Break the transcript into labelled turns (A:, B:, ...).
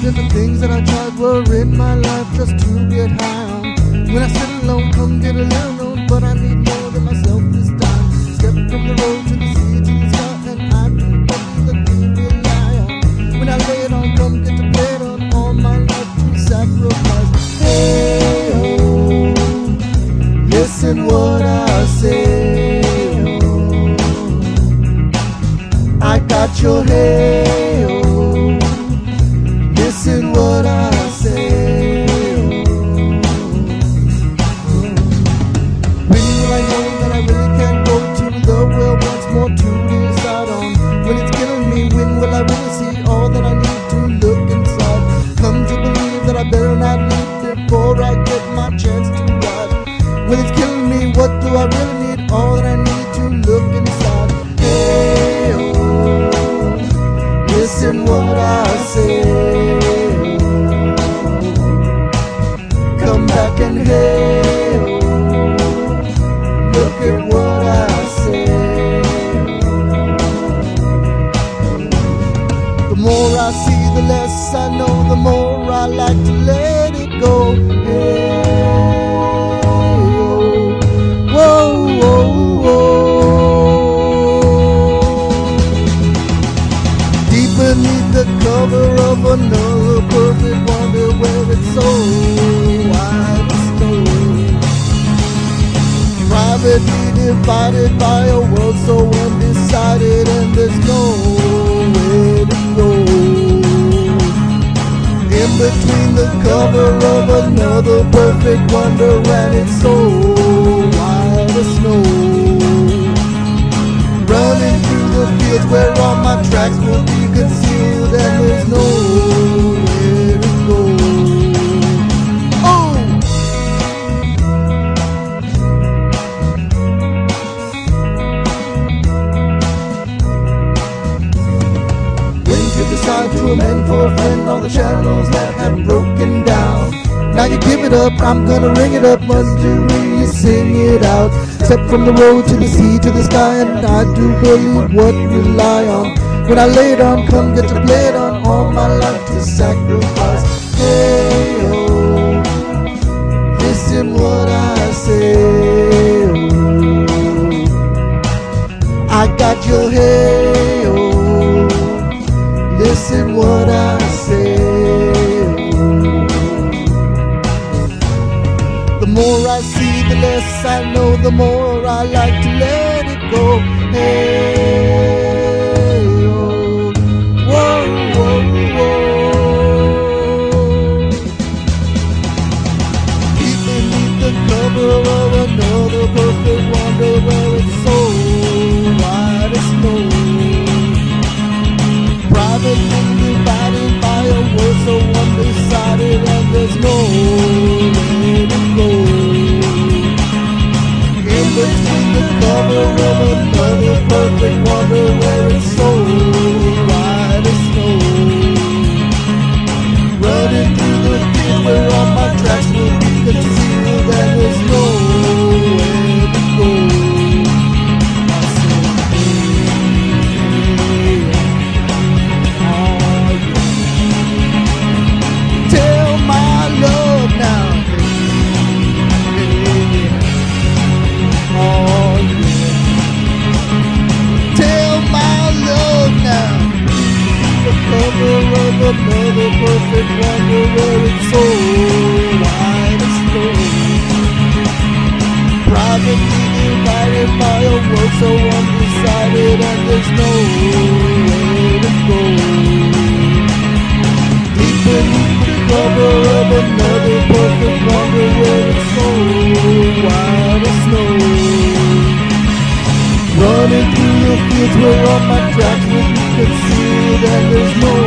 A: tried and the things that I tried were in my life just to get high on. When I sit alone, come get a little known, but I need more than myself this time. Step from the road to the sea to the sky, and I do believe that we rely on. When I lay it on, come get to it on, all my life to sacrifice. Hey, oh, listen what I say. Oh, I got your hey, what I say. The cover of another perfect wonder where it's so wide snow. Privately divided by a world so undecided and there's nowhere to go. In between the cover of another perfect wonder and it's so to for friend all the channels that have broken down. Now you give it up, I'm gonna ring it up, must you sing it out? Step from the road to the sea to the sky, and I do believe what we rely on. When I lay it on, come get to blade on, all my life to sacrifice. Hey, oh, listen what I say. Oh, I got your hey, less I know, the more I like to let it go. Hey, oh, whoa, whoa, whoa. Deep beneath the cover of another perfect wonder where it's so wide as snow. Privately divided by a world so undecided and there's no so wonder it's divided by a so undecided and there's no way to go. Deep beneath the cover of another wonder where it's snow. Running through the fields where all my tracks will be concealed and there's no